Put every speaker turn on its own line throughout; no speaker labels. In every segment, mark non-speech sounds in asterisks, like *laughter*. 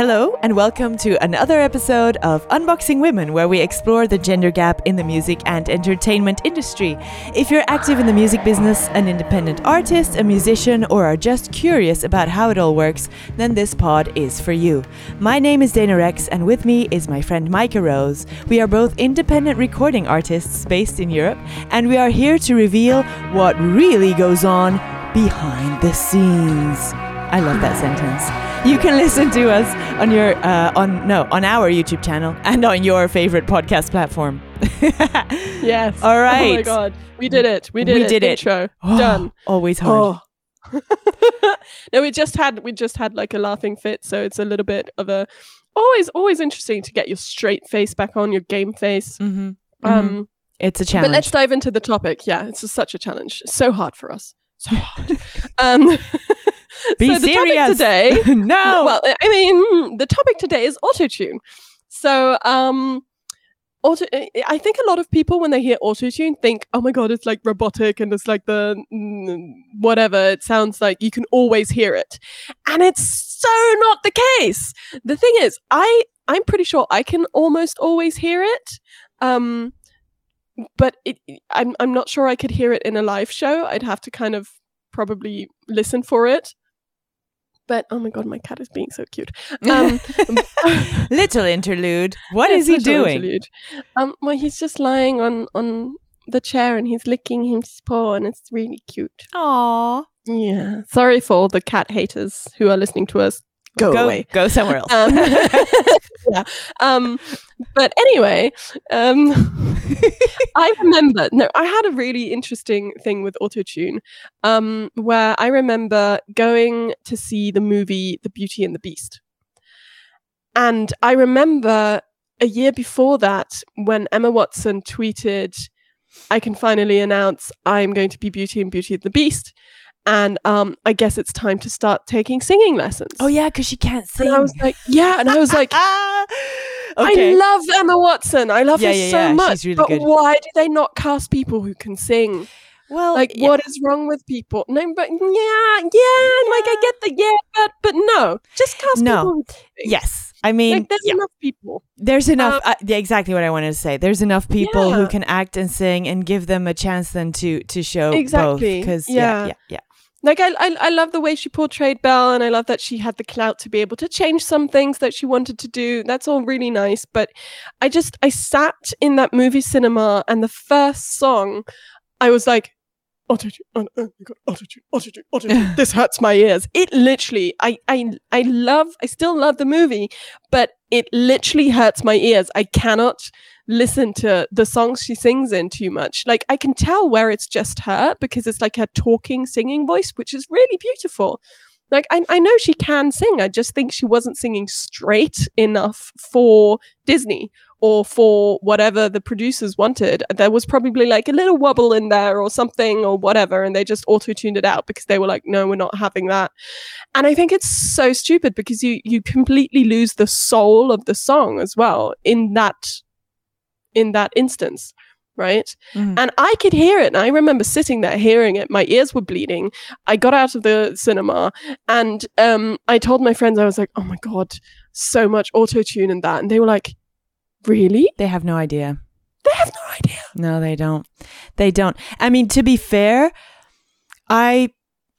Hello, and welcome to another episode of Unboxing Women, where we explore the gender gap in the music and entertainment industry. If you're active in the music business, an independent artist, a musician, or are just curious about how it all works, then this pod is for you. My name is Dana Rex, and with me is my friend Micah Rose. We are both independent recording artists based in Europe, and we are here to reveal what really goes on behind the scenes. I love that sentence. You can listen to us on your uh, on no on our YouTube channel and on your favorite podcast platform. *laughs*
Yes.
All
Oh my god. We did it. We did
We
it.
did it.
Intro. Done.
Always hard.
Oh. *laughs* no, we just had we just had like a laughing fit, so it's a little bit of a always always interesting to get your straight face back on, your game face.
hmm
Um
It's a challenge.
but let's dive into the topic. Yeah, it's such a challenge. So hard for us. So hard. *laughs* um
Be
so the
serious.
topic today *laughs*
no.
Well, I mean, the topic today is autotune. So, um, auto. I think a lot of people, when they hear autotune, think, "Oh my god, it's like robotic and it's like the mm, whatever." It sounds like you can always hear it, and it's so not the case. The thing is, I I'm pretty sure I can almost always hear it. Um, but it, I'm I'm not sure I could hear it in a live show. I'd have to kind of probably listen for it. But oh my god, my cat is being so cute. *laughs* Um, *laughs*
Little interlude. What is he doing?
interlude. Um, well, he's just lying on on the chair and he's licking his paw, and it's really cute.
Aw.
Yeah. Sorry for all the cat haters who are listening to us. Go,
go
away.
Go somewhere else.
Um, *laughs* yeah. Um, but anyway, um, I remember. No, I had a really interesting thing with autotune, um, where I remember going to see the movie The Beauty and the Beast, and I remember a year before that when Emma Watson tweeted, "I can finally announce I'm going to be Beauty and Beauty and the Beast." And um, I guess it's time to start taking singing lessons.
oh yeah, because she can't sing.
And I was like, yeah. And I was like, *laughs*
ah. Okay.
I love Emma Watson. I love
Yeah,
her
yeah,
so
yeah,
much.
really
but
good.
why do they not cast people who can sing?
well,
Like, what is wrong with people? No, but yeah, yeah, like I get the yeah, but but no, just cast
No. Yes. I mean,
like there's enough people.
There's enough.
Um,
uh, yeah, exactly what I wanted to say. There's enough people who can act and sing, and give them a chance then to to show
Exactly,
Because yeah,
yeah.
yeah, yeah.
Like I, I, I love the way she portrayed Belle, and I love that she had the clout to be able to change some things that she wanted to do. That's all really nice. But I just, I sat in that movie cinema, and the first song, I was like, autotune, oh, oh my god, autotune, autotune, autotune. this hurts my ears. It literally, I, I, I love, I still love the movie, but it literally hurts my ears. I cannot listen to the songs she sings in too much. Like I can tell where it's just her because it's like her talking singing voice, which is really beautiful. Like I, I know she can sing. I just think she wasn't singing straight enough for Disney or for whatever the producers wanted. There was probably like a little wobble in there or something or whatever, and they just auto tuned it out because they were like, no, we're not having that. And I think it's so stupid because you you completely lose the soul of the song as well in that in that instance right
Mhm.
and i could hear it and i remember sitting there hearing it my ears were bleeding i got out of the cinema and um i told my friends i was like oh my god so much auto tune in that and they were like really
They have no idea.
they have no idea
No, they don't. They don't. I mean, to be fair, I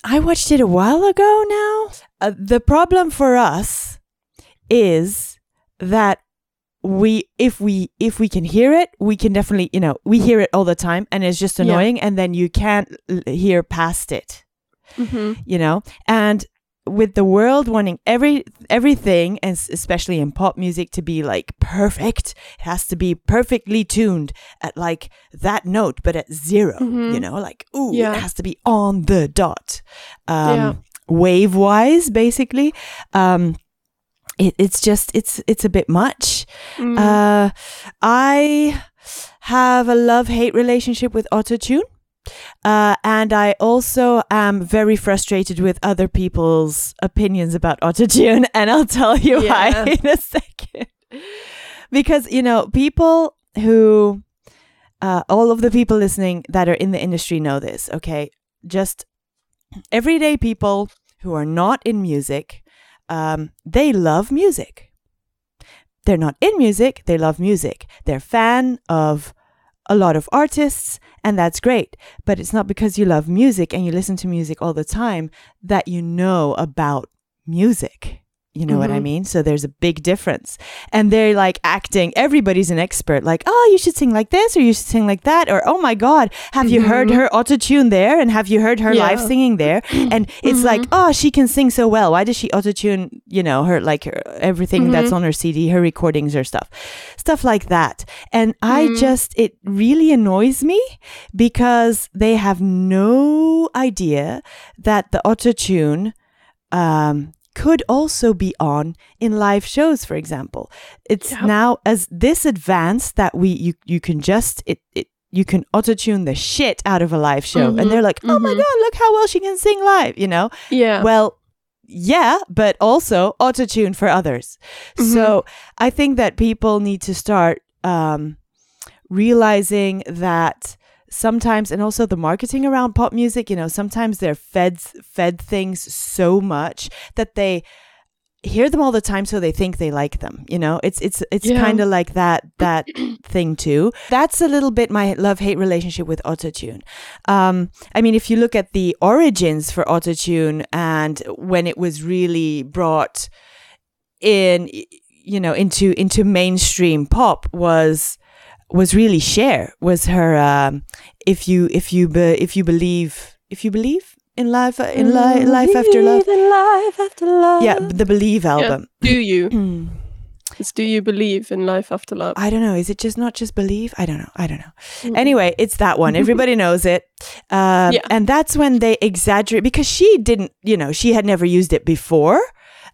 I watched it a while ago now. Uh, the problem for us is that we if we if we can hear it, we can definitely, you know, we hear it all the time and it's just
Yeah.
annoying and then you can't l- hear past it,
mm-hmm.
you know? And with the world wanting every everything and especially in pop music to be like perfect it has to be perfectly tuned at like that note but at 0 you
Mhm.
know like ooh
Yeah.
it has to be on the dot um
Yeah.
wave wise basically um it, it's just it's it's a bit much
Mm.
uh i have a love hate relationship with autotune uh, and I also am very frustrated with other people's opinions about autotune, *laughs* and I'll tell you why *laughs* in a second. Because you know, people who, uh, all of the people listening that are in the industry know this. Okay, just everyday people who are not in music, um, they love music. They're not in music, they love music. They're fan of a lot of artists, and that's great. But it's not because you love music and you listen to music all the time that you know about music. You know what I
Mhm.
mean? So there's a big difference. And they're like acting, everybody's an expert, like, oh, you should sing like this or you should sing like that. Or, oh my God, have you heard
Mhm.
her autotune there? And have you heard her live singing there? *clears throat* And it's like,
Mhm.
oh, she can sing so well. Why does she autotune, you know, her, like her, everything that's
Mhm.
on her CD, her recordings or stuff? Stuff like that. And I just, it really annoys me because they have no idea that the autotune um, could also be on in live shows, for example. It's
Yep.
now as this advanced that we you you can just it it you can auto tune the shit out of a live show,
Mhm,
and they're like, oh my
mhm.
god, look how well she can sing live, you know.
Yeah.
Well, yeah, but also auto tune for others.
Mm-hmm.
So I think that people need to start um, realizing that sometimes, and also the marketing around pop music, you know, sometimes they're fed fed things so much that they hear them all the time so they think they like them you know? It's it's it's
Yeah.
kind of like that *clears throat* that thing too. That's a little bit my love hate relationship with autotune. Um i mean if you look at the origins for autotune and when it was really brought in you know into into mainstream pop was was really Cher was her um if you if you be, if you believe if you believe in life in li- life after love
in life after love.
yeah the believe album
Do you? *clears throat* It's do you believe in life after love?
I don't know. Is it just not just believe? I don't know. I don't know.
Mm.
Anyway, it's that one. *laughs* Everybody knows it. Um,
Yeah.
And that's when they exaggerate because she didn't, you know, she had never used it before.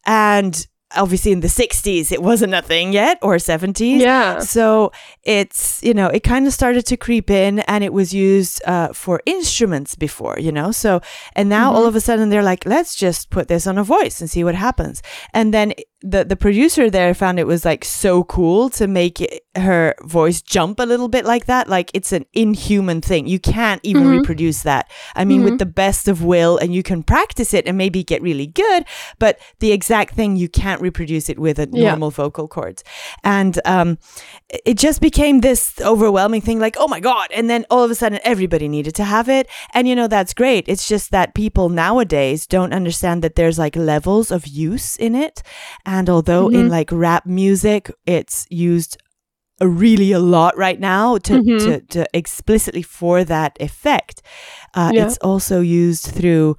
And obviously in the 60s, it wasn't a thing yet or 70s.
Yeah.
So it's, you know, it kind of started to creep in and it was used uh, for instruments before, you know? So, and now all
Mhm.
of a sudden they're like, let's just put this on a voice and see what happens. And then the, the producer there found it was like so cool to make it, her voice jump a little bit like that. Like it's an inhuman thing. You can't even
Mhm.
reproduce that. I mean, with
Mhm.
the best of will, and you can practice it and maybe get really good, but the exact thing, you can't reproduce it with a
Yeah.
normal vocal cords. And um, it just became this overwhelming thing like, oh my God. And then all of a sudden, everybody needed to have it. And, you know, that's great. It's just that people nowadays don't understand that there's like levels of use in it. And although in
Mhm.
like rap music, it's used really a lot right now to,
Mhm.
to, to explicitly for that effect. Uh,
Yeah.
It's also used through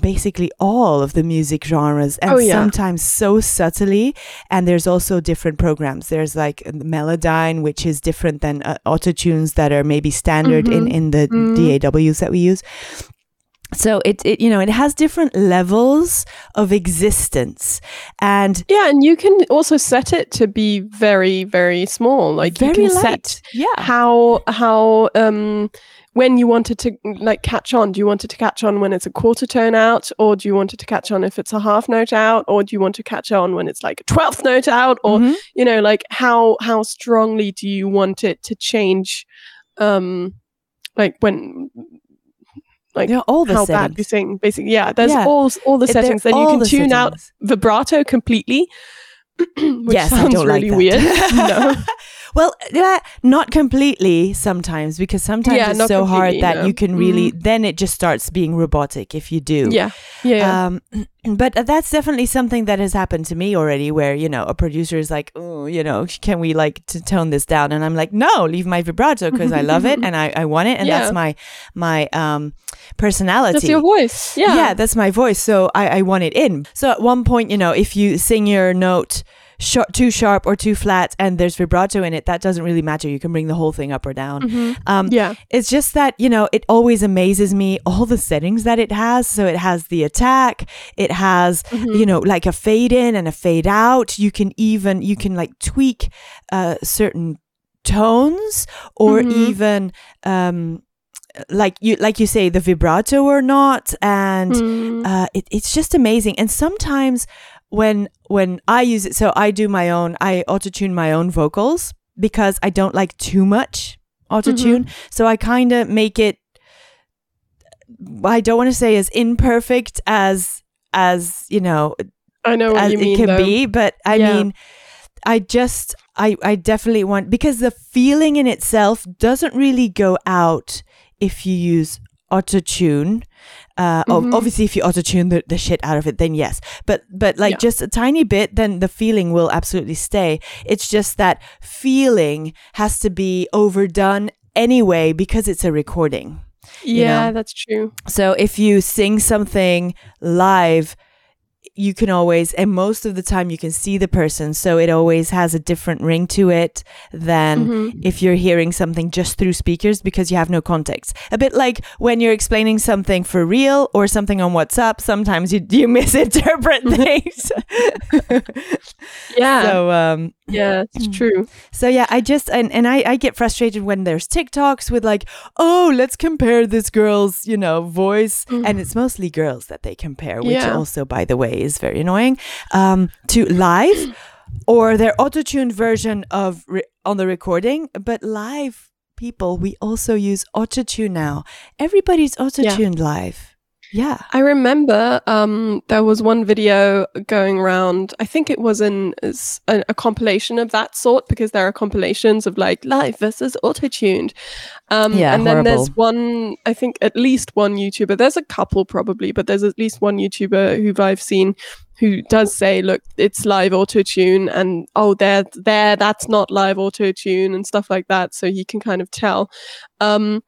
basically all of the music genres and
Oh, yeah.
sometimes so subtly and there's also different programs there's like melodyne which is different than uh, autotunes that are maybe standard in
Mhm.
in the
Mhm.
DAWs that we use so it, it you know it has different levels of existence and
Yeah, and you can also set it to be very, very small. Like
very
you can
light
set
yeah
how how um when you wanted to like catch on. Do you want it to catch on when it's a quarter tone out, or do you want it to catch on if it's a half note out, or do you want to catch on when it's like a twelfth note out, or
Mhm.
you know, like how how strongly do you want it to change? Um, like when like
yeah all the
how bad you
settings
sing, basically. Yeah, there's
Yeah.
all all the settings. Then you can
the
tune out vibrato completely. *clears throat* which
yes,
sounds really
like
weird. *laughs* *laughs* no.
Well, yeah, not completely sometimes because sometimes
Yeah,
it's so hard that
no.
you can really then it just starts being robotic if you do.
Yeah, yeah, yeah.
Um, *clears throat* but that's definitely something that has happened to me already, where you know a producer is like, "Oh, you know, can we like to tone this down?" And I'm like, "No, leave my vibrato because I love it *laughs* and I, I want it, and
Yeah.
that's my my um personality."
That's your voice. Yeah,
yeah, that's my voice. So I, I want it in. So at one point, you know, if you sing your note sh- too sharp or too flat and there's vibrato in it, that doesn't really matter. You can bring the whole thing up or down.
Mhm.
Um,
yeah.
it's just that, you know, it always amazes me all the settings that it has. So it has the attack, it has,
Mhm.
you know, like a fade in and a fade out. You can even, you can like tweak uh, certain tones or
Mhm.
even, um, like you like you say the vibrato or not and
Mm.
uh, it, it's just amazing and sometimes when when i use it so i do my own i auto-tune my own vocals because i don't like too much auto-tune mm-hmm. so i kind of make it i don't want to say as imperfect as as you know
I know what
as it
mean.
can
though.
be, but I
Yeah.
mean, I just, I, I definitely want because the feeling in itself doesn't really go out if you use autotune. Uh,
Mhm.
obviously, if you autotune the, the shit out of it, then yes. But but like
Yeah.
just a tiny bit, then the feeling will absolutely stay. It's just that feeling has to be overdone anyway because it's a recording. you
Yeah,
know.
that's true.
So if you sing something live, you can always, and most of the time, you can see the person. So it always has a different ring to it than
Mhm.
if you're hearing something just through speakers because you have no context. A bit like when you're explaining something for real or something on WhatsApp, sometimes you, you *laughs* misinterpret things.
Yeah,
So, um,
yeah, it's true.
so yeah, I just and, and I, I get frustrated when there's TikToks with like, oh, let's compare this girl's, you know, voice. And it's mostly girls that they compare, which
Yeah.
also, by the way, is very annoying. Um, to live or their auto-tuned version of re- on the recording, but live people, we also use auto-tune now. Everybody's auto-tuned live. Yeah.
I remember um, there was one video going around. I think it was in a, a compilation of that sort because there are compilations of like live versus auto-tuned. Um,
Yeah,
and then there's one, I think at least one YouTuber. There's a couple probably, but there's at least one YouTuber who I've seen who does say, "Look, it's live auto-tune," and oh, there, there, that's not live auto-tune and stuff like that. So you can kind of tell. Um,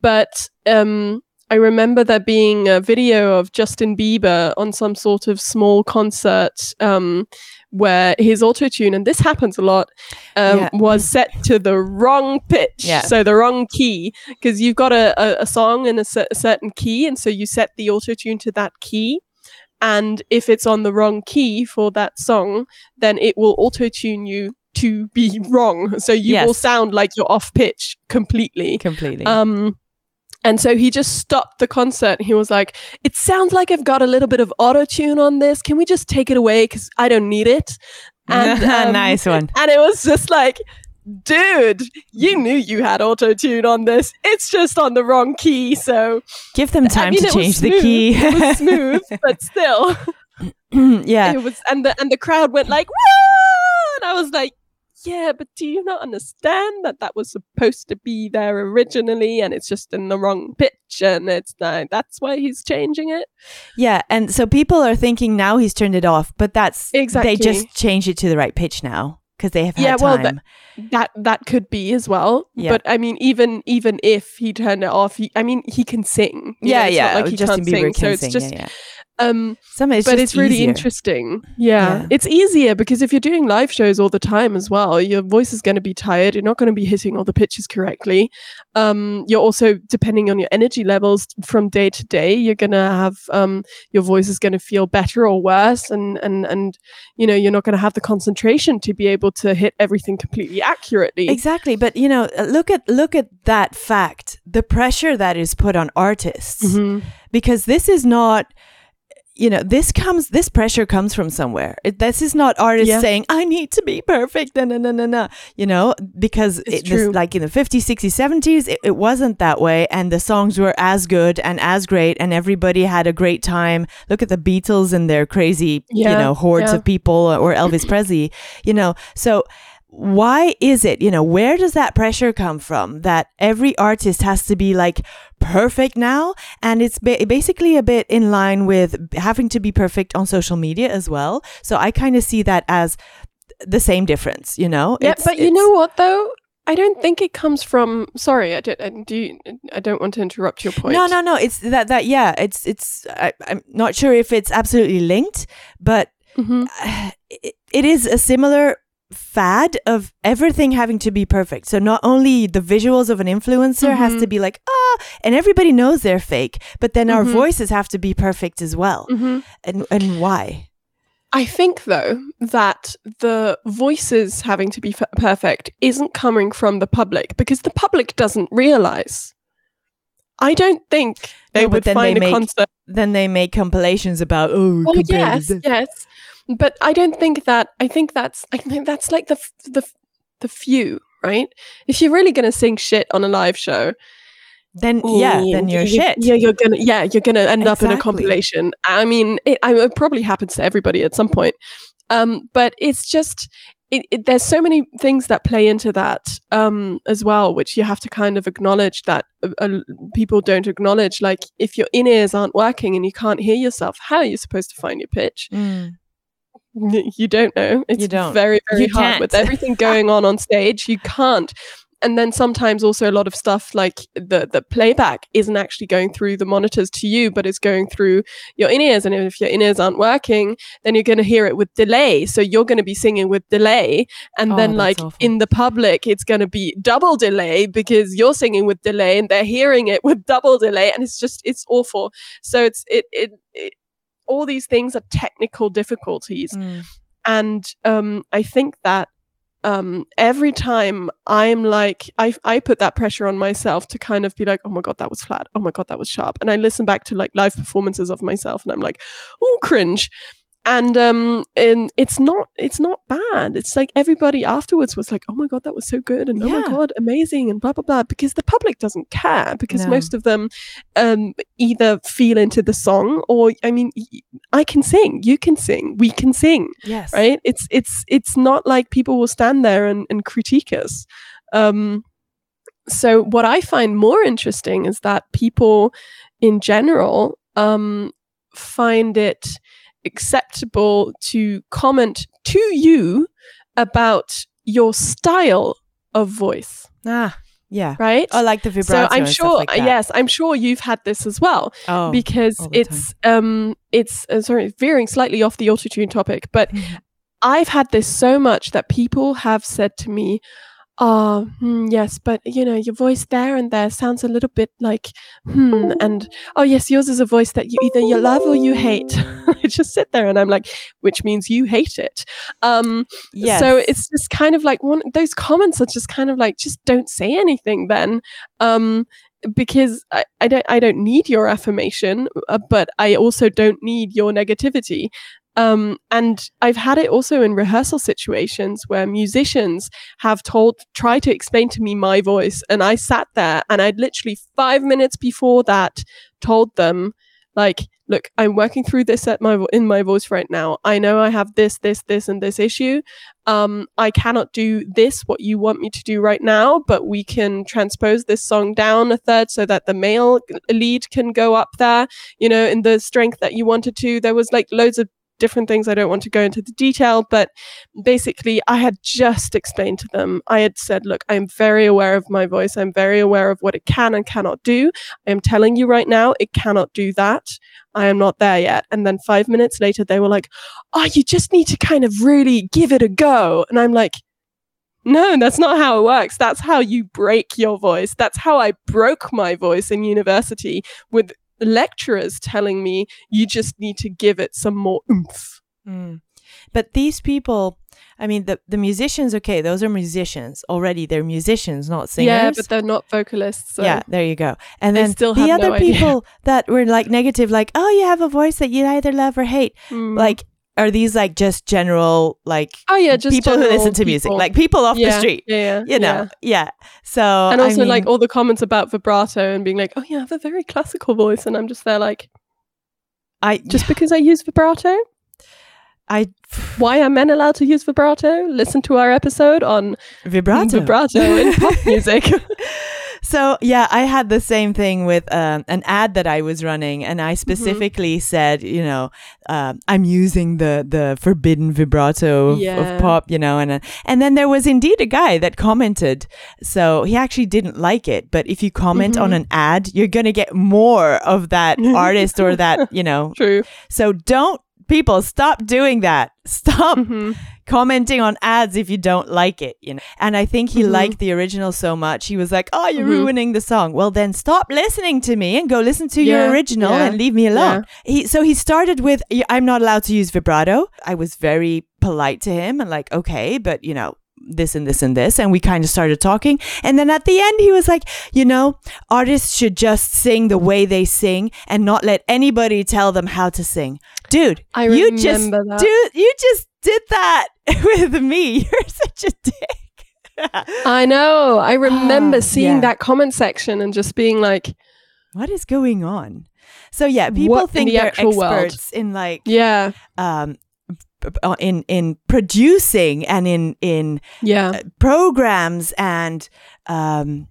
but um, I remember there being a video of Justin Bieber on some sort of small concert um, where his auto tune, and this happens a lot, um,
Yeah.
was set to the wrong pitch.
Yeah.
So the wrong key, because you've got a, a, a song in a, cer- a certain key, and so you set the auto tune to that key. And if it's on the wrong key for that song, then it will auto-tune you to be *laughs* wrong. So you will sound like you're off pitch completely.
Completely.
Um, and so he just stopped the concert. He was like, "It sounds like I've got a little bit of auto tune on this. Can we just take it away? Because I don't need it." *laughs* And um,
nice one.
And it was just like, "Dude, you knew you had auto tune on this. It's just on the wrong key." So
Give them time
I mean,
to change the key.
It was *laughs* smooth, but still, *clears throat*
yeah.
it was. And the and the crowd went like, "Whoa!" And I was like. Yeah, but do you not understand that that was supposed to be there originally and it's just in the wrong pitch and it's not, that's why he's changing it?
Yeah, and so people are thinking now he's turned it off, but that's
Exactly.
they just changed it to the right pitch now because they have had
Yeah, well,
time.
that- That could be as well.
Yeah.
But I mean even even if he turned it off, he, I mean he can sing.
yeah,
know, it's
yeah.
like he
Justin
can't
Bieber
sing.
can
so it's
sing.
just
yeah, yeah.
Um
Some it's
but it's really
easier.
interesting. Yeah.
Yeah.
It's easier because if you're doing live shows all the time as well, your voice is going to be tired. You're not going to be hitting all the pitches correctly. Um, you're also, depending on your energy levels from day to day, you're going to have um, your voice is going to feel better or worse. And, and, and, you know, you're not going to have the concentration to be able to hit everything completely accurately.
Exactly, but you know, uh, look at look at that fact, the pressure that is put on artists
Mhm.
because this is not you know, this comes this pressure comes from somewhere. It, this is not artists
Yeah.
saying I need to be perfect no no no no no, you know, because
It's
it, this,
true.
like in the 50s, 60s, 70s it, it wasn't that way and the songs were as good and as great and everybody had a great time. Look at the Beatles and their crazy, you know, hordes
yeah.
of people or Elvis Presley, you know. So why is it you know where does that pressure come from that every artist has to be like perfect now and it's ba- basically a bit in line with having to be perfect on social media as well so i kind of see that as the same difference you know
Yeah,
It's-
but you know what though? I don't think it comes from. Sorry, I, don't- I do. You, I don't want to interrupt your point.
no no no it's that that yeah it's it's I, i'm not sure if it's absolutely linked but
Mhm. *sighs*
it, it is a similar fad of everything having to be perfect. So not only the visuals of an influencer has
Mm-hmm.
to be like, ah, and everybody knows they're fake, but then our
Mhm.
voices have to be perfect as well.
Mhm.
And and why?
I think though that the voices having to be f- perfect isn't coming from the public because the public doesn't realize. I don't think they
No,
would
then they
find a
make
concert.
Then they make compilations about oh,
Oh yes, yes, but I don't think that. I think that's. I think that's like the the the few right. If you're really going to sing shit on a live show,
then yeah, then you're
you,
shit.
Yeah, you're gonna yeah, you're gonna end up in a compilation. I mean, it, I, it probably happens to everybody at some point. Um, but it's just it, it, there's so many things that play into that um, as well, which you have to kind of acknowledge that uh, uh, people don't acknowledge. Like if your in ears aren't working and you can't hear yourself, how are you supposed to find your pitch?
Mm.
You don't know. It's
don't.
very, very
You
hard with
can't.
everything going on on stage. You can't. And then sometimes also a lot of stuff like the the playback isn't actually going through the monitors to you, but it's going through your in ears. And if your in ears aren't working, then you're going to hear it with delay. So you're going to be singing with delay, and
Oh,
then like
awful.
in the public, it's going to be double delay because you're singing with delay and they're hearing it with *laughs* double delay, and it's just it's awful. So it's it it. All these things are technical difficulties
Mm.
and um, I think that um, every time I'm like, I I put that pressure on myself to kind of be like, oh my god, that was flat. Oh my god, that was sharp. And I listen back to like live performances of myself, and I'm like, oh cringe. And um, and it's not it's not bad. It's like everybody afterwards was like, oh my god, that was so good, and oh my god, amazing, and blah blah blah. Because the public doesn't care because
No.
most of them um either feel into the song or I mean, i can sing, you can sing, we can sing
Yes.
right it's it's it's not like people will stand there and, and critique us um so what i find more interesting is that people in general um find it acceptable to comment to you about your style of voice
Ah, yeah.
right
I like the vibrato.
so i'm sure
like
yes i'm sure you've had this as well
Oh,
because it's um it's uh, sorry veering slightly off the autotune topic but
Mhm.
I've had this so much that people have said to me, "Oh, hmm, yes, but you know, your voice there and there sounds a little bit like hmm," and "Oh, yes, yours is a voice that you either you love or you hate." *laughs* I just sit there and I'm like, "Which means you hate it." Um,
yes.
so it's just kind of like one those comments are just kind of like just don't say anything then. Um, because I, I don't I don't need your affirmation, uh, but I also don't need your negativity. Um, and I've had it also in rehearsal situations where musicians have told, try to explain to me my voice, and I sat there and I'd literally five minutes before that told them, like, look, I'm working through this at my in my voice right now. I know I have this, this, this, and this issue. Um, I cannot do this what you want me to do right now, but we can transpose this song down a third so that the male lead can go up there. You know, in the strength that you wanted to. There was like loads of different things. I don't want to go into the detail, but basically, I had just explained to them. I had said, look, I'm very aware of my voice. I'm very aware of what it can and cannot do. I am telling you right now, it cannot do that. I am not there yet. And then five minutes later, they were like, oh, you just need to kind of really give it a go. And I'm like, no, that's not how it works. That's how you break your voice. That's how I broke my voice in university with lecturers telling me you just need to give it some more oomph.
Mm. But these people, I mean, the the musicians. Okay, those are musicians already. They're musicians, not singers.
Yeah, but they're not vocalists. So.
yeah, there you go. And then
still
the
have no
other
idea.
people that were like negative, like, oh, you have a voice that you either love or hate.
Mm.
Like, are these like just general, like
oh yeah, just
people who listen to music,
people.
like people off the street?
Yeah, yeah
You know,
yeah.
yeah. So
And
I
also like all the comments about vibrato and being like, oh yeah, I have a very classical voice, and I'm just there like,
I
just because I use vibrato.
I
Why are men allowed to use vibrato? Listen to our episode on
vibrato.
vibrato in pop *laughs* music. *laughs*
So yeah, I had the same thing with um, an ad that I was running, and I specifically said, you know, um I'm using the the forbidden vibrato of,
Yeah.
of pop, you know, and uh, and then there was indeed a guy that commented. So he actually didn't like it, but if you comment on
Mhm.
an ad, you're gonna get more of that *laughs* artist or that, you know.
True.
So don't people stop doing that. Stop
Mhm.
Commenting on ads if you don't like it, you know. And I think he
Mhm.
liked the original so much. He was like, "Oh, you're
Mhm.
ruining the song." Well, then stop listening to me and go listen to
Yeah,
your original
yeah,
and leave me alone. He so he started with I'm not allowed to use vibrato. I was very polite to him and like, "Okay, but you know, this and this and this." And we kind of started talking. And then at the end he was like, "You know, artists should just sing the way they sing and not let anybody tell them how to sing." Dude,
I
you
remember
just
that.
dude, you just did that *laughs* with me. *laughs* You're such a dick. *laughs*
I know. I remember
Ah,
seeing
yeah.
that comment section and just being like,
what is going on? So yeah, people
What
think
the
they're
actual world?
experts in like
yeah,
um in in producing and in in
yeah,
programs and um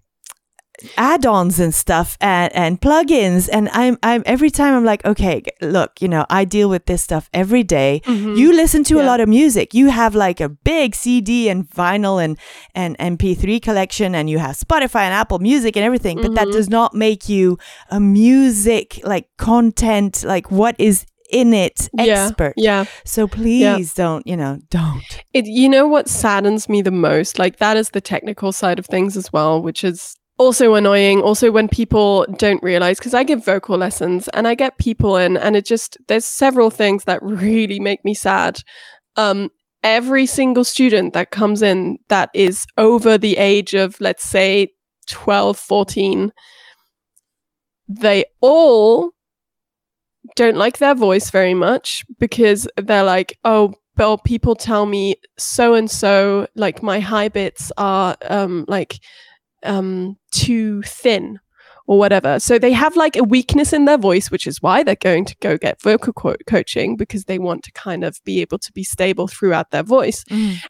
add-ons and stuff and and plugins and I'm I'm every time I'm like okay look you know I deal with this stuff every day
Mhm.
you listen to a lot of music you have like a big CD and vinyl and and MP3 collection and you have Spotify and Apple Music and everything but that
Mhm.
does not make you a music like content like what is in it expert
yeah.
so please don't you know don't
It, you know what saddens me the most? Like that is the technical side of things as well, which is also annoying. Also, when people don't realize, because I give vocal lessons and I get people in, and it just there's several things that *laughs* really make me sad. Um, every single student that comes in that is over the age of let's say 12 14 they all don't like their voice very much because they're like, oh, well, people tell me so and so, like my high bits are um like um too thin or whatever. So they have like a weakness in their voice, which is why they're going to go get vocal co- coaching because they want to kind of be able to be stable throughout their voice.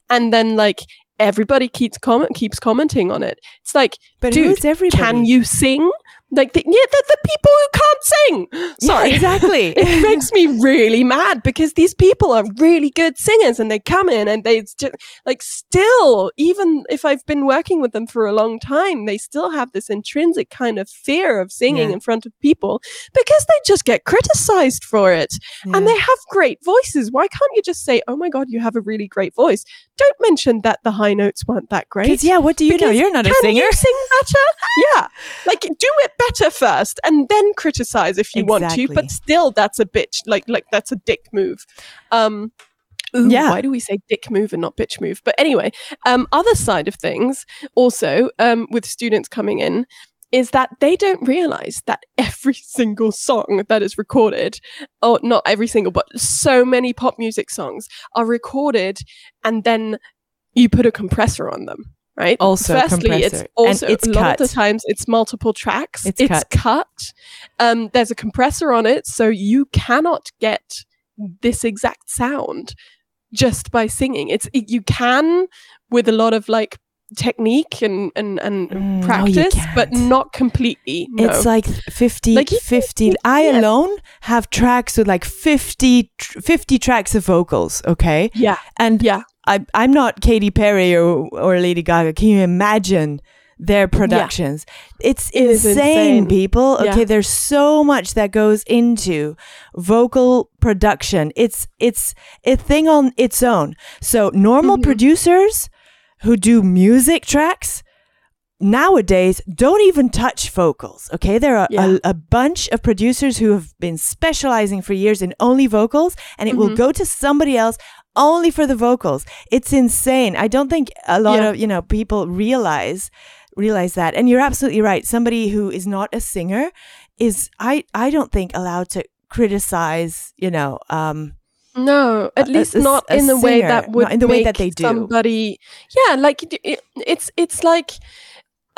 And then like everybody keeps comment keeps commenting on it. It's like,
but
Dude,
everybody
can you sing? Like, the, yeah, the, the people who can't sing.
Yeah, exactly *laughs*
it makes me really mad because these people are really good singers and they come in and they just like still even if i've been working with them for a long time they still have this intrinsic kind of fear of singing
Yeah.
in front of people because they just get criticized for it
Yeah.
and they have great voices why can't you just say oh my god you have a really great voice don't mention that the high notes weren't that great
yeah, what do you know? You're not a
can
singer.
you sing better? *laughs* yeah. Like do it better first and then criticize if you want to, but still that's a bitch. Like like that's a dick move. Um ooh,
Yeah.
why do we say dick move and not bitch move? But anyway, um other side of things also um with students coming in is that they don't realize that every *laughs* single song that is recorded, or not every single, but so many pop music songs are recorded and then you put a compressor on them, right?
Also
Firstly, it's.
And
also
it's
a lot of the times it's multiple tracks.
It's cut.
cut. Um, there's a compressor on it, so you cannot get this exact sound just by singing. It's it- you can with a lot of like technique and and and
Mm, no,
practice, but
can't.
completely. No.
It's like 50,
Like, you-
50. I
yeah.
alone have tracks with like 50, 50 tracks of vocals, okay?
yeah,
And
yeah,
I, I'm not Katy Perry or, or Lady Gaga. Can you imagine their productions? It's
It
insane,
insane.
people.
Yeah.
Okay, there's so much that goes into vocal production. It's it's a thing on its own. So normal
Mhm.
producers who do music tracks nowadays don't even touch vocals. Okay, there are
Yeah.
a, a bunch of producers who have been specializing for years in only vocals, and it will
Mhm.
go to somebody else only for the vocals. It's insane. I don't think a lot
Yeah.
of you know people realize realize that. And you're absolutely right. Somebody who is not a singer is I I don't think allowed to criticize. You know. um
No, at
a-
least
a
not
a
in the way that would
in the way that they do.
somebody. Yeah, like it, it- it's it's like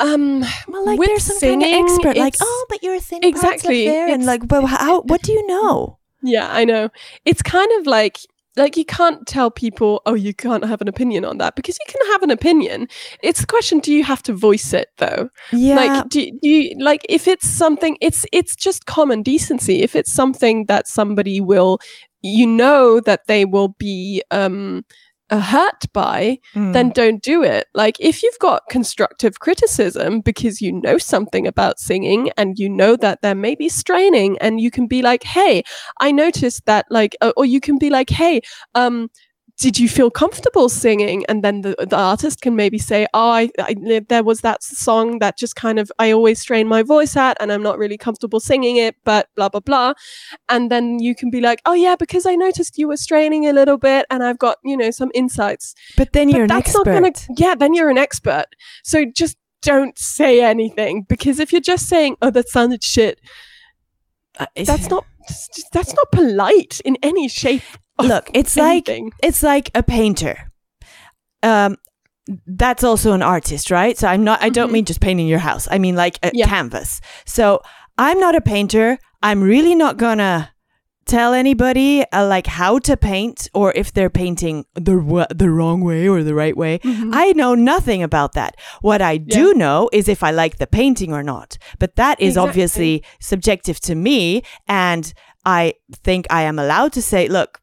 um
Well, like there's some kind
singing,
of expert, like, oh, but you're a thin
Exactly,
there, and like, but how? What do you know?
yeah, I know. It's kind of like like you can't tell people, oh, you can't have an opinion on that because you can have an opinion. It's the question: Do you have to voice it though?
Yeah,
Like, do, do you like if it's something? It's it's just common decency. If it's something that somebody will, you know, that they will be um hurt by,
Mm.
then don't do it. Like if you've got constructive criticism because you know something about singing and you know that there may be straining and you can be like, "Hey, I noticed that like uh, or you can be like, "Hey, um did you feel comfortable singing?" And then the, the artist can maybe say, "Oh, I, I there was that song that just kind of I always strain my voice at and I'm not really comfortable singing it, but blah blah blah." And then you can be like, "Oh yeah, because I noticed you were straining a little bit and I've got, you know, some insights."
but then you're
but
an
that's
expert.
not gonna yeah then you're an expert so just don't say anything because if you're just saying oh that sounded shit
Uh,
that's not that's not polite in any shape *laughs*
Look, it's like it's like a painter. Um, that's also an artist, right? So I'm not I don't
Mhm.
mean just painting your house. I mean like a
Yeah.
canvas. So I'm not a painter. I'm really not gonna tell anybody uh, like how to paint or if they're painting the w- the wrong way or the right way.
Mhm.
I know nothing about that. What I do know is if I like the painting or not. But that is
Exactly.
obviously subjective to me and I think I am allowed to say, look,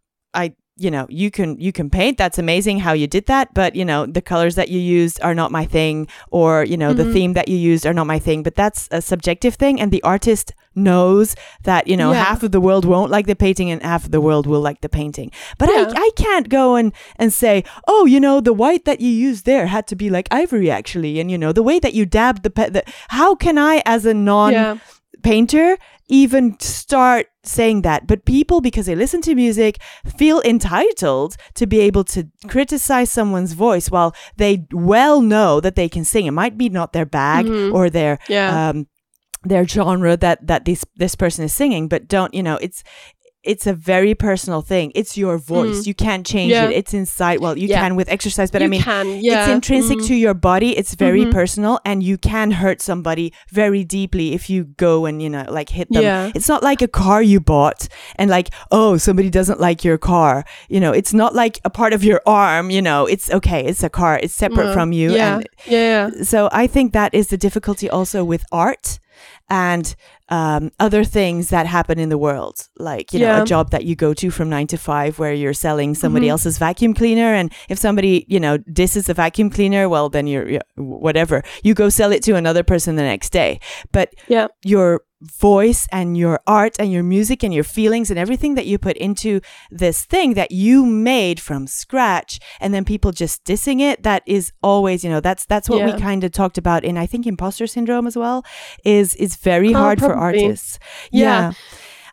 you know, you can you can paint. That's amazing how you did that, but you know, the colors that you used are not my thing or, you know, the
Mhm.
theme that you used are not my thing, but that's a subjective thing and the artist knows that, you know,
Yeah.
half of the world won't like the painting and half of the world will like the painting. But
Yeah.
I I can't go and and say, "Oh, you know, the white that you used there had to be like ivory actually." And you know, the way that you dabbed the, pe- the how can I as a non
yeah.
painter even start saying that but people because they listen to music feel entitled to be able to criticize someone's voice while they well know that they can sing it might be not their bag
Mhm.
or their
Yeah.
um their genre that that this this person is singing but don't you know it's it's a very personal thing it's your voice
Mm.
you can't change
Yeah.
it it's inside well you
Yeah.
can with exercise but
you
i mean
can, yeah.
it's intrinsic
Mm.
to your body it's very
Mhm.
personal and you can hurt somebody very deeply if you go and you know like hit them
Yeah.
it's not like a car you bought and like oh somebody doesn't like your car you know it's not like a part of your arm you know it's okay it's a car it's separate
Uh,
from you
Yeah.
and
yeah.
so I think that is the difficulty also with art and um, other things that happen in the world, like you know a job that you go to from nine to five, where you're selling somebody
Mhm.
else's vacuum cleaner, and if somebody you know disses the vacuum cleaner, well then you're yeah, whatever you go sell it to another person the next day. But
Yeah.
your voice and your art and your music and your feelings and everything that you put into this thing that you made from scratch and then people just dissing it that is always you know that's that's what we kind of talked about in i think imposter syndrome as well is is very
Oh,
hard for
probably.
artists
Yeah.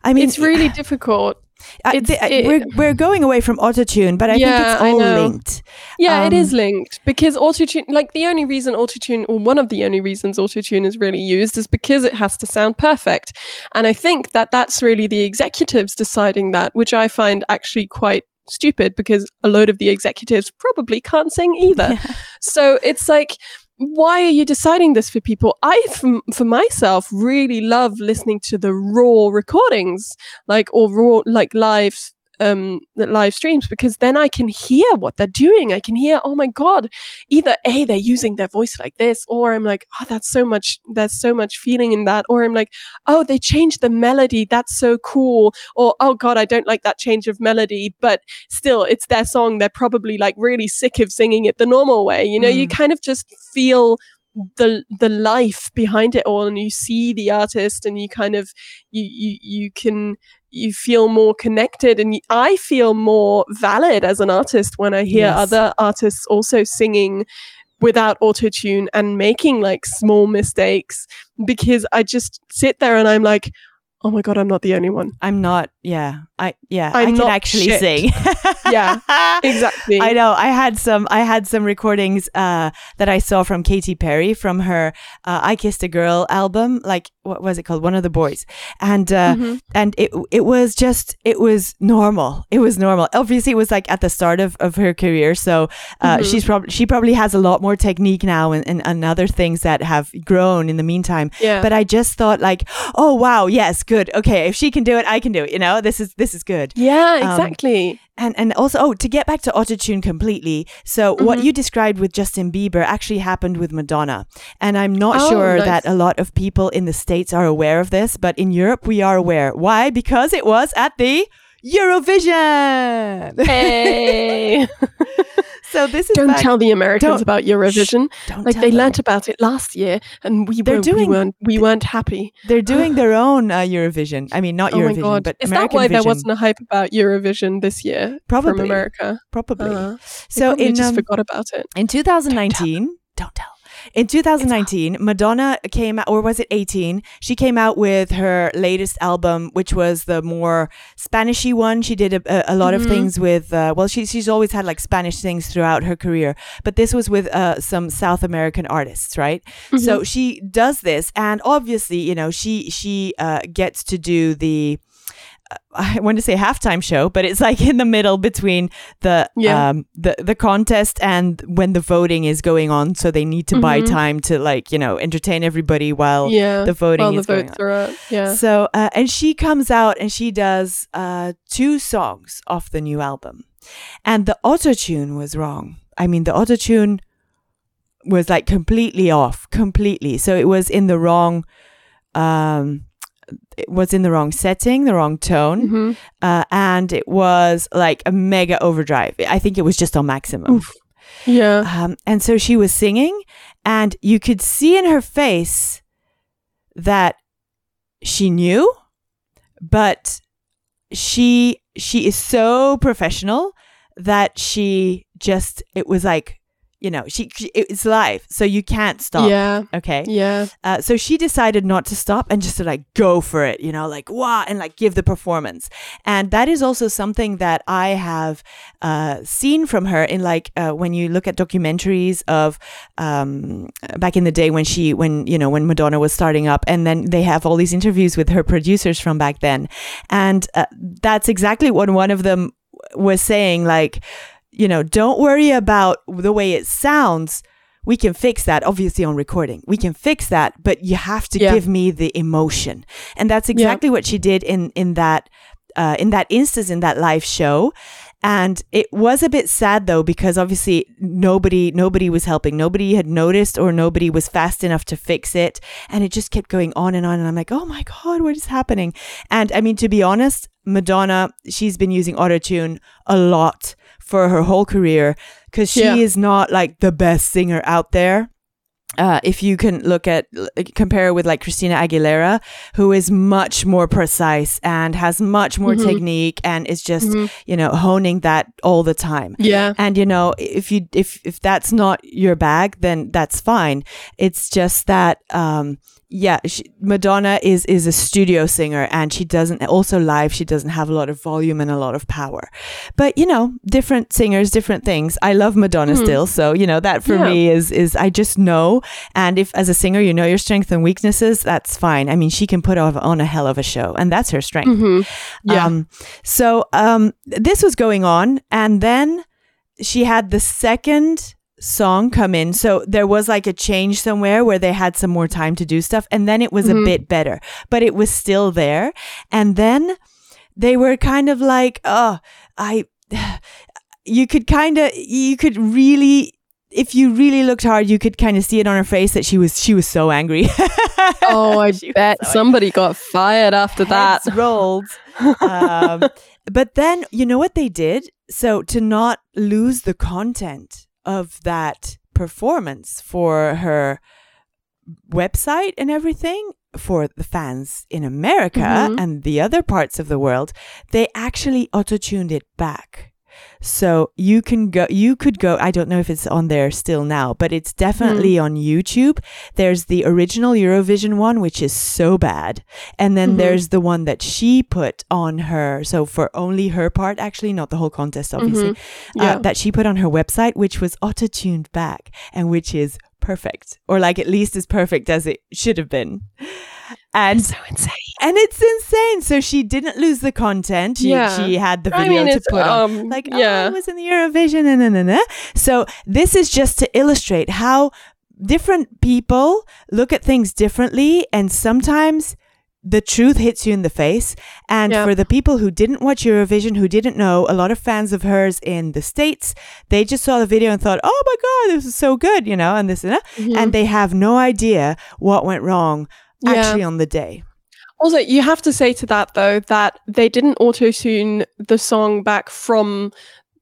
i mean
it's really *sighs* difficult.
I-
it's-
the-
it-
we're, we're going away from autotune but i think it's all linked
Yeah, it
Um,
is linked because autotune, like the only reason autotune, or one of the only reasons autotune is really used is because it has to sound perfect. And I think that that's really the executives deciding that, which I find actually quite stupid because a load of the executives probably can't sing either. *laughs* So it's like, why are you deciding this for people? I, for, for myself, really love listening to the raw recordings, like or raw, like live, um, live streams, because then I can hear what they're doing. I can hear, oh my god, either a they're using their voice like this, or I'm like, oh, that's so much, there's so much feeling in that, or I'm like, oh, they changed the melody, that's so cool, or oh god, I don't like that change of melody, but still, it's their song. They're probably like really sick of singing it the normal way. You know, you kind of just feel the the life behind it all and you see the artist and you kind of you you, you can you feel more connected and i feel more valid as an artist when i hear
Yes.
other artists also singing without autotune and making like small mistakes because i just sit there and i'm like oh my god i'm not the only one
i'm not yeah i yeah i
I'm
can
not
actually
shit.
sing *laughs*
Yeah, *laughs* exactly
I know. I had some. I had some recordings uh, that I saw from Katy Perry from her uh, "I Kissed a Girl" album. Like what was it called? One of the boys, and uh,
Mhm.
and it it was just it was normal. It was normal. Obviously, it was like at the start of, of her career, so uh,
Mhm.
she's probably she probably has a lot more technique now and, and and other things that have grown in the meantime.
yeah
But I just thought like, oh wow, yes, good. Okay, if she can do it, I can do it. You know, this is this is good.
yeah
um,
exactly
And and also, oh, to get back to autotune completely. So what
Mhm.
you described with Justin Bieber actually happened with Madonna, and I'm not
Oh,
sure
nice.
that a lot of people in the states are aware of this, but in Europe we are aware. Why? Because it was at the Eurovision.
hey *laughs* *laughs*
so this is
don't
back-
tell the americans
Don't-
about eurovision
Don't
like
tell
they
them.
learnt about it last year and we, were,
doing-
we weren't we weren't happy
They're doing their own uh, Eurovision. I mean, not
oh my
Eurovision,
god
but
is
American
that why there wasn't a hype about eurovision this year from
Probably.
america
Probably.
uh,
so in
just
um,
forgot about it
In 2019, don't tell. In 2019, Madonna came out, or was it 18? She came out with her latest album, which was the more Spanishy one. She did a, a, a lot of
Mhm.
things with, uh, well, she, she's always had like Spanish things throughout her career, but this was with uh, some South American artists, right? So she does this, and obviously, you know, she she uh, gets to do the. *laughs* I want to say halftime show, but it's like in the middle between the
Yeah.
um the the contest and when the voting is going on. So they need to buy
Mhm.
time to like you know entertain everybody while
yeah.
the voting
While the
is going
votes
on.
are up. Yeah.
So uh, and she comes out and she does uh two songs off the new album, and the auto tune was wrong. I mean the auto tune was like completely off, completely. So it was in the wrong. Um, it was in the wrong setting, the wrong tone
hmm
uh, and it was like a mega overdrive. I think it was just on maximum.
Oof. Yeah.
Um, and so she was singing, and you could see in her face that she knew, but she she is so professional that she just it was like you know she, she it's life, so you can't stop.
Yeah.
Okay.
Yeah.
Uh, so she decided not to stop and just to like go for it, you know, like wow, and like give the performance. And that is also something that I have uh, seen from her in like uh, when you look at documentaries of um, back in the day when she, when you know, when Madonna was starting up, and then they have all these interviews with her producers from back then, and uh, that's exactly what one of them was saying, like. You know, don't worry about the way it sounds. We can fix that obviously on recording. We can fix that but you have to
Yeah.
give me the emotion. And that's exactly what she did in in that uh, in that instance in that live show. And it was a bit sad though because obviously nobody nobody was helping. Nobody had noticed or nobody was fast enough to fix it. And it just kept going on and on. And i'm like oh my god what is happening? And i mean to be honest madonna she's been using autotune a lot for her whole career because she
Yeah.
is not like the best singer out there uh, if you can look at compare with like Christina Aguilera, who is much more precise and has much more
Mhm.
technique and is just
Mhm.
you know honing that all the time.
Yeah.
And you know, if you if if that's not your bag, then that's fine. It's just that um yeah, she, Madonna is is a studio singer and she doesn't also live she doesn't have a lot of volume and a lot of power. But you know, different singers, different things. I love Madonna
Mhm.
still, so you know that for
Yeah.
me is is I just know and if as a singer you know your strengths and weaknesses, that's fine. I mean, she can put on a hell of a show and that's her strength.
hmm Yeah.
Um, so um, this was going on, and then she had the second song come in. So there was like a change somewhere where they had some more time to do stuff, and then it was a
Mhm.
bit better, but it was still there. And then they were kind of like, oh, I. *sighs* You could kind of, you could really. If you really looked hard, you could kind of see it on her face that she was she was so angry.
oh, *laughs* I bet
so
somebody got fired after that.
heads rolled. *laughs* um, but then you know what they did? So to not lose the content of that performance for her website and everything for the fans in America
Mhm.
and the other parts of the world, they actually auto-tuned it back. So you can go you could go I don't know if it's on there still now, but it's definitely on YouTube. There's the original Eurovision one which is so bad. And then
Mhm.
there's the one that she put on her so for only her part actually not the whole contest obviously.
Mhm. Yeah.
Uh, that she put on her website which was auto-tuned back and which is perfect or like at least as perfect as it should have been. And
so insane.
And it's insane. So she didn't lose the content. She,
Yeah.
she had the
I
video
mean,
to put on.
um,
Like, oh,
yeah.
I was in the Eurovision, na, na, na, na. So this is just to illustrate how different people look at things differently, and sometimes the truth hits you in the face. And
Yeah.
for the people who didn't watch Eurovision, who didn't know, a lot of fans of hers in the States, they just saw the video and thought, oh my God, this is so good, you know, and this and that.
Mhm.
And they have no idea what went wrong
Yeah.
actually on the day.
Also, you have to say to that though that they didn't auto tune the song back from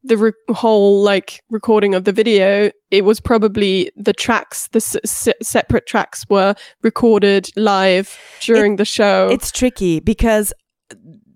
the re- whole like recording of the video. It was probably the tracks, the s- s- separate tracks were recorded live during the show.
It's tricky because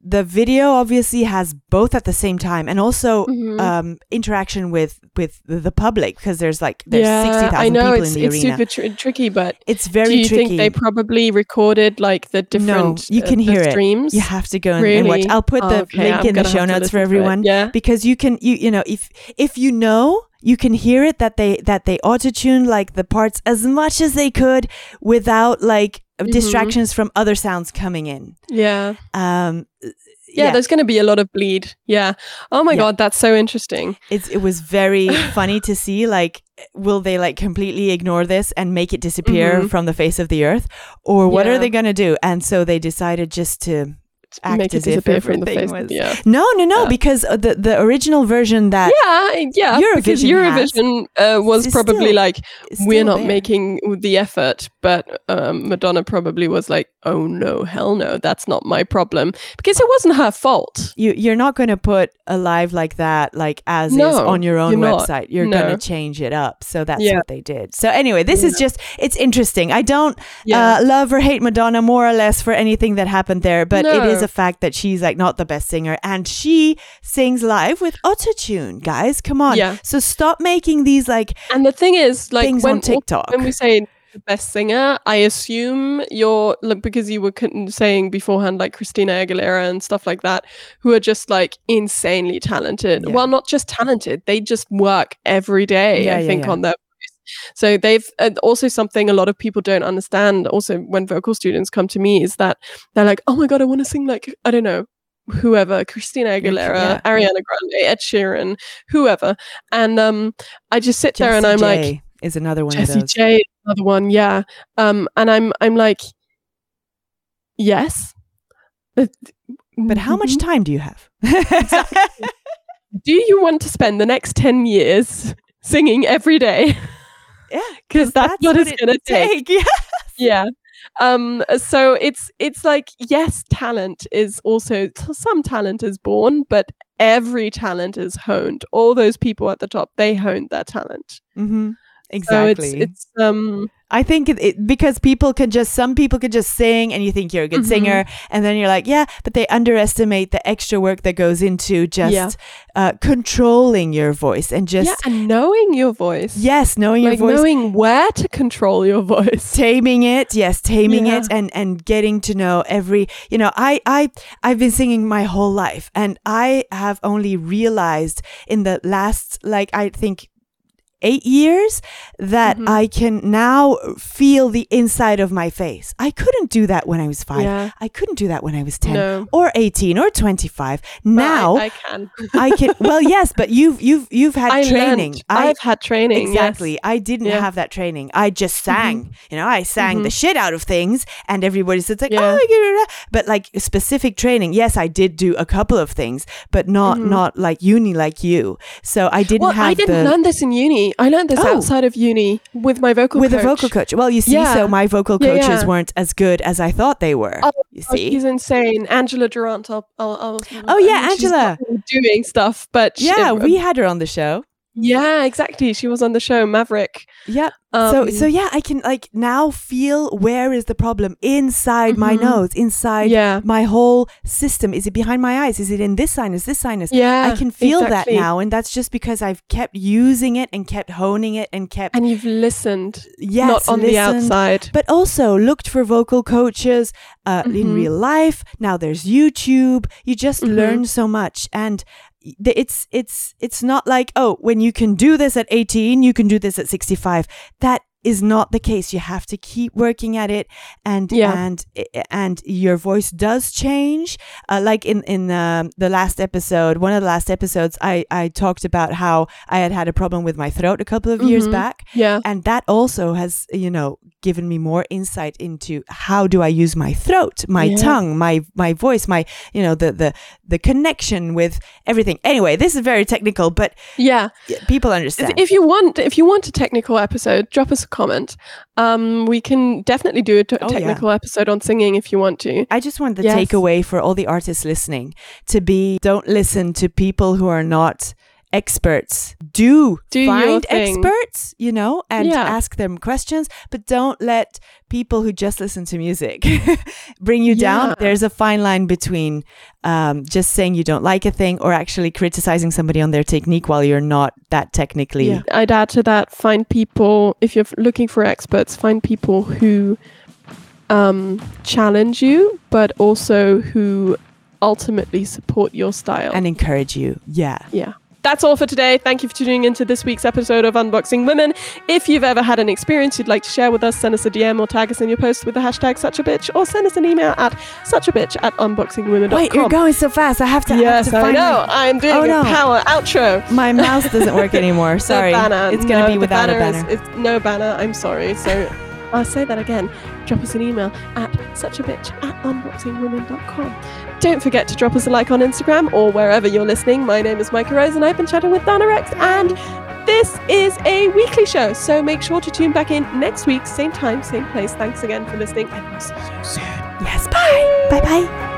the video obviously has both at the same time and also
Mhm.
um, interaction with with the, public because there's like there's
yeah,
60,000
I know
people
it's
in the
it's
arena.
super tr- tricky, but
it's very
do you
tricky.
think they probably recorded like the different?
No, you
uh,
can
the
hear it.
streams.
you have to go and, and watch. I'll put the
Okay,
link
I'm
in the show notes for
listen to it.
everyone
Yeah.
because you can you you know if if you know you can hear it that they that they auto tune like the parts as much as they could without like
Mhm.
distractions from other sounds coming in.
Yeah.
um
yeah,
yeah.
there's going to be a lot of bleed. Yeah. Oh my
Yeah.
god, that's so interesting.
it's it was very *laughs* funny to see like will they like completely ignore this and make it disappear
Mhm.
from the face of the earth or what are they going to do and so they decided just to act
Make it
as if
disappear from the
everything
face.
was
Yeah.
no no no
Yeah.
because uh, the the original version that
Yeah, yeah. because
Eurovision has-
uh, was probably
still-
like we're not
there.
making the effort, but um, Madonna probably was like, "Oh no, hell no, that's not my problem," because it wasn't her fault.
you you're not going to put a live like that like as is on your own
you're not.
website you're
No.
going to change it up so that's
Yeah.
what they did so anyway this is just it's interesting i don't uh, love or hate madonna more or less for anything that happened there but it is A fact that she's like not the best singer and she sings live with autotune guys come on
Yeah.
so stop making these like
and the thing is, like
things
when
on tiktok
when we say the best singer, I assume you're like because you were saying beforehand, like Christina Aguilera and stuff like that, who are just like insanely talented.
Yeah.
Well, not just talented; they just work every day.
Yeah,
I
yeah,
think on their. So they've uh, also something a lot of people don't understand. Also, when vocal students come to me, is that they're like, "Oh my god, I want to sing like I don't know." Whoever, Christina Aguilera,
yeah.
Ariana Grande, Ed Sheeran, whoever, and um, I just sit there and I'm like,
is another one
Jessie
of those
J, another one, yeah. Um, and I'm I'm like, yes, but
but how much
Mhm.
time do you have *laughs*
do you want to spend the next ten years singing every day?
Yeah
Because that's, what it's gonna take.
take *laughs* yeah
Yeah. Um. So it's it's like yes, talent is also some talent is born, but every talent is honed. All those people at the top, they honed their talent.
hmm
So it's it's um
I think it, it because people can just some people can just sing and you think you're a good
Mhm.
singer and then you're like yeah but they underestimate the extra work that goes into just
Yeah.
uh, controlling your voice and just
yeah, and knowing your voice.
yes knowing
like
your voice
knowing where to control your voice.
taming it yes taming
Yeah.
it and and getting to know every you know i i i've been singing my whole life and i have only realized in the last like i think eight years that
Mhm.
i can now feel the inside of my face i couldn't do that when i was five
Yeah.
i couldn't do that when i was 10
No.
or 18 or 25
But
now
I, I can.
I can *laughs* well yes but you've you've you've had
I
training
learned. I've had training. yes.
Exactly. I didn't
Yeah.
have that training. I just sang. You know, I sang the
Mhm.
shit out of things, and everybody said like,
Yeah.
"Oh, yeah, yeah, yeah." but like specific training. Yes, I did do a couple of things, but not
Mhm.
not like uni like you. So I didn't
Well,
have
I didn't
the
learn this in uni. I learned this
Oh.
outside of uni with my vocal coach.
with
coach.
a vocal coach. Well, you see,
Yeah.
so my vocal coaches
yeah.
weren't as good as I thought they were.
Oh,
you see.
she's insane, Angela Durant. I'll, I'll, I'll,
Oh, yeah, Angela.
doing stuff, but she-
yeah,
uh,
we had her on the show.
Yeah, exactly. She was on the show Maverick.
Yep.
Um,
so so yeah, I can like now feel where is the problem inside my
Mhm.
nose, inside
yeah,
my whole system. Is it behind my eyes? Is it in this sinus, this sinus?
yeah,
I can feel
exactly.
that now, and that's just because I've kept using it and kept honing it and kept
And you've listened,
yes,
not on the outside.
but also looked for vocal coaches uh, in
Mhm.
real life. Now there's YouTube. You just
Mhm.
learn so much, and it's it's it's not like oh, when you can do this at 18, you can do this at 65. That is not the case. You have to keep working at it, and
Yeah.
and and your voice does change. Uh, like in in um, the last episode, one of the last episodes, I I talked about how I had had a problem with my throat a couple of years
Mhm.
back,
Yeah,
and that also has you know given me more insight into how do i use my throat my
Yeah.
tongue my my voice my you know the the the connection with everything anyway this is very technical but
yeah.
people understand
If you want, if you want a technical episode, drop us a comment. Um, we can definitely do a t-
Oh, yeah.
technical episode on singing if you want to.
I just want the
Yes.
takeaway for all the artists listening to be don't listen to people who are not experts. Do,
Do
find experts, you know, and
Yeah.
ask them questions, but don't let people who just listen to music *laughs* bring you down. There's a fine line between um, just saying you don't like a thing or actually criticizing somebody on their technique while you're not that technically.
Yeah. I'd add to that, find people, if you're looking for experts, find people who um, challenge you, but also who ultimately support your style.
And encourage you. Yeah.
yeah. That's all for today. Thank you for tuning into this week's episode of Unboxing Women. If you've ever had an experience you'd like to share with us, send us a DM or tag us in your post with the hashtag such a bitch or send us an email at such a bitch at unboxingwomen.com.
Wait, you're going so fast. I have to. I have
Yes,
to
I know.
my-
I'm doing
Oh,
a
no.
power outro.
My mouse doesn't work *laughs* anymore. Sorry.
banner.
It's going to
No,
be without a
is-
banner.
it's no banner. I'm sorry. So I'll say that again. Drop us an email at suchabitch at unboxingwomen.com. Don't forget to drop us a like on Instagram or wherever you're listening. My name is Micah Rose and I've been chatting with Donna Rex and this is a weekly show. So make sure to tune back in next week, same time, same place. Thanks again for listening and we'll see you soon.
yes, bye. Bye bye.